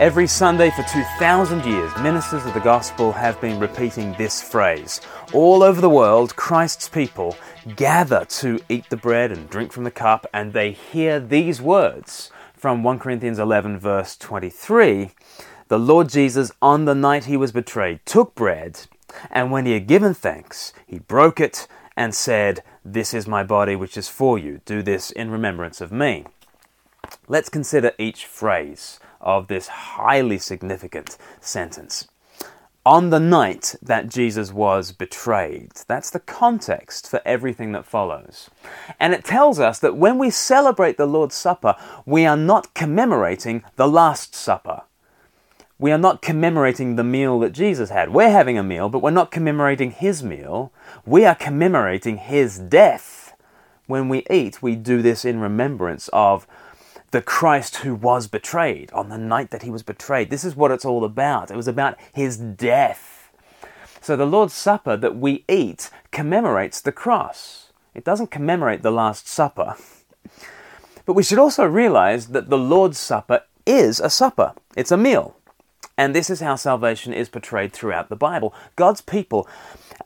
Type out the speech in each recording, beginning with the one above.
Every Sunday for 2,000 years, ministers of the gospel have been repeating this phrase. All over the world, Christ's people gather to eat the bread and drink from the cup, and they hear these words from 1 Corinthians 11, verse 23. The Lord Jesus, on the night he was betrayed, took bread, and when he had given thanks, he broke it and said, This is my body, which is for you. Do this in remembrance of me. Let's consider each phrase of this highly significant sentence. On the night that Jesus was betrayed. That's the context for everything that follows. And it tells us that when we celebrate the Lord's Supper, we are not commemorating the Last Supper. We are not commemorating the meal that Jesus had. We're having a meal, but we're not commemorating his meal. We are commemorating his death. When we eat, we do this in remembrance of the Christ who was betrayed on the night that he was betrayed. This is what it's all about. It was about his death. So the Lord's Supper that we eat commemorates the cross. It doesn't commemorate the Last Supper. But we should also realize that the Lord's Supper is a supper, it's a meal. And this is how salvation is portrayed throughout the Bible. God's people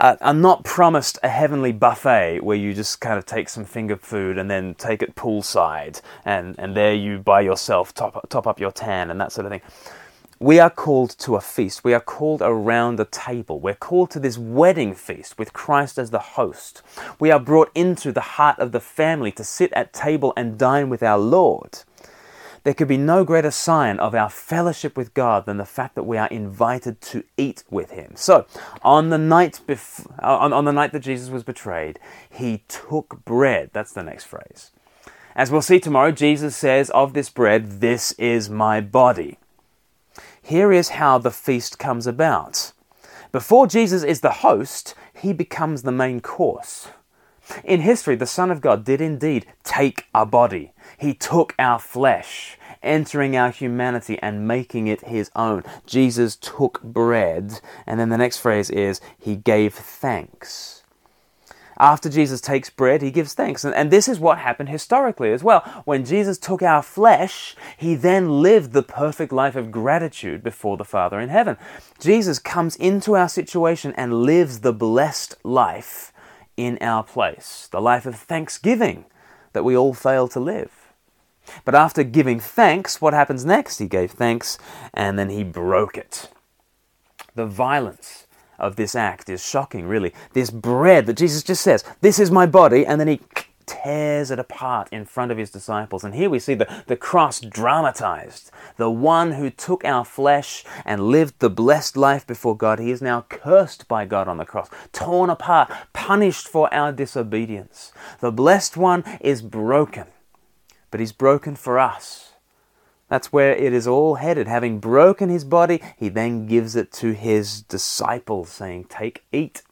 uh, are not promised a heavenly buffet where you just kind of take some finger food and then take it poolside and, and there you by yourself top, top up your tan and that sort of thing. We are called to a feast. We are called around a table. We're called to this wedding feast with Christ as the host. We are brought into the heart of the family to sit at table and dine with our Lord. There could be no greater sign of our fellowship with God than the fact that we are invited to eat with Him. So, on the night bef- on, on the night that Jesus was betrayed, He took bread. That's the next phrase. As we'll see tomorrow, Jesus says of this bread, "This is my body." Here is how the feast comes about. Before Jesus is the host, he becomes the main course. In history, the Son of God did indeed take a body. He took our flesh, entering our humanity and making it his own. Jesus took bread, and then the next phrase is, He gave thanks. After Jesus takes bread, he gives thanks. And, and, this is what happened historically as well. When Jesus took our flesh, he then lived the perfect life of gratitude before the Father in heaven. Jesus comes into our situation and lives the blessed life in our place, the life of thanksgiving that we all fail to live. But after giving thanks, what happens next? He gave thanks and then he broke it. The violence of this act is shocking, really. This bread that Jesus just says, This is my body, and then he tears it apart in front of his disciples. And here we see the, the cross dramatized. The one who took our flesh and lived the blessed life before God, he is now cursed by God on the cross, torn apart, punished for our disobedience. The blessed one is broken, but he's broken for us. That's where it is all headed. Having broken his body, he then gives it to his disciples, saying, Take, eat.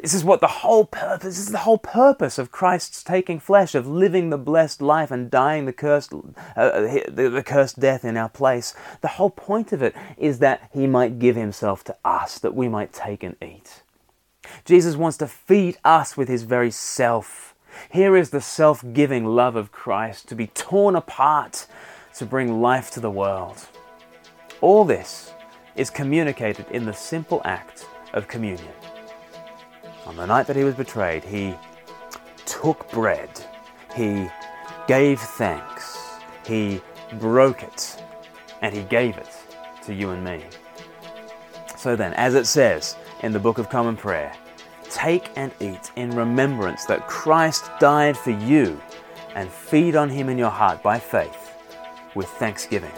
This is what the whole purpose, this is the whole purpose of Christ's taking flesh, of living the blessed life and dying the cursed, uh, uh the, the cursed death in our place. The whole point of it is that he might give himself to us, that we might take and eat. Jesus wants to feed us with his very self. Here is the self giving love of Christ to be torn apart to bring life to the world. All this is communicated in the simple act of communion. On the night that he was betrayed, he took bread, he gave thanks, he broke it, and he gave it to you and me. So then, as it says in the Book of Common Prayer, take and eat in remembrance that Christ died for you, and feed on him in your heart by faith with thanksgiving.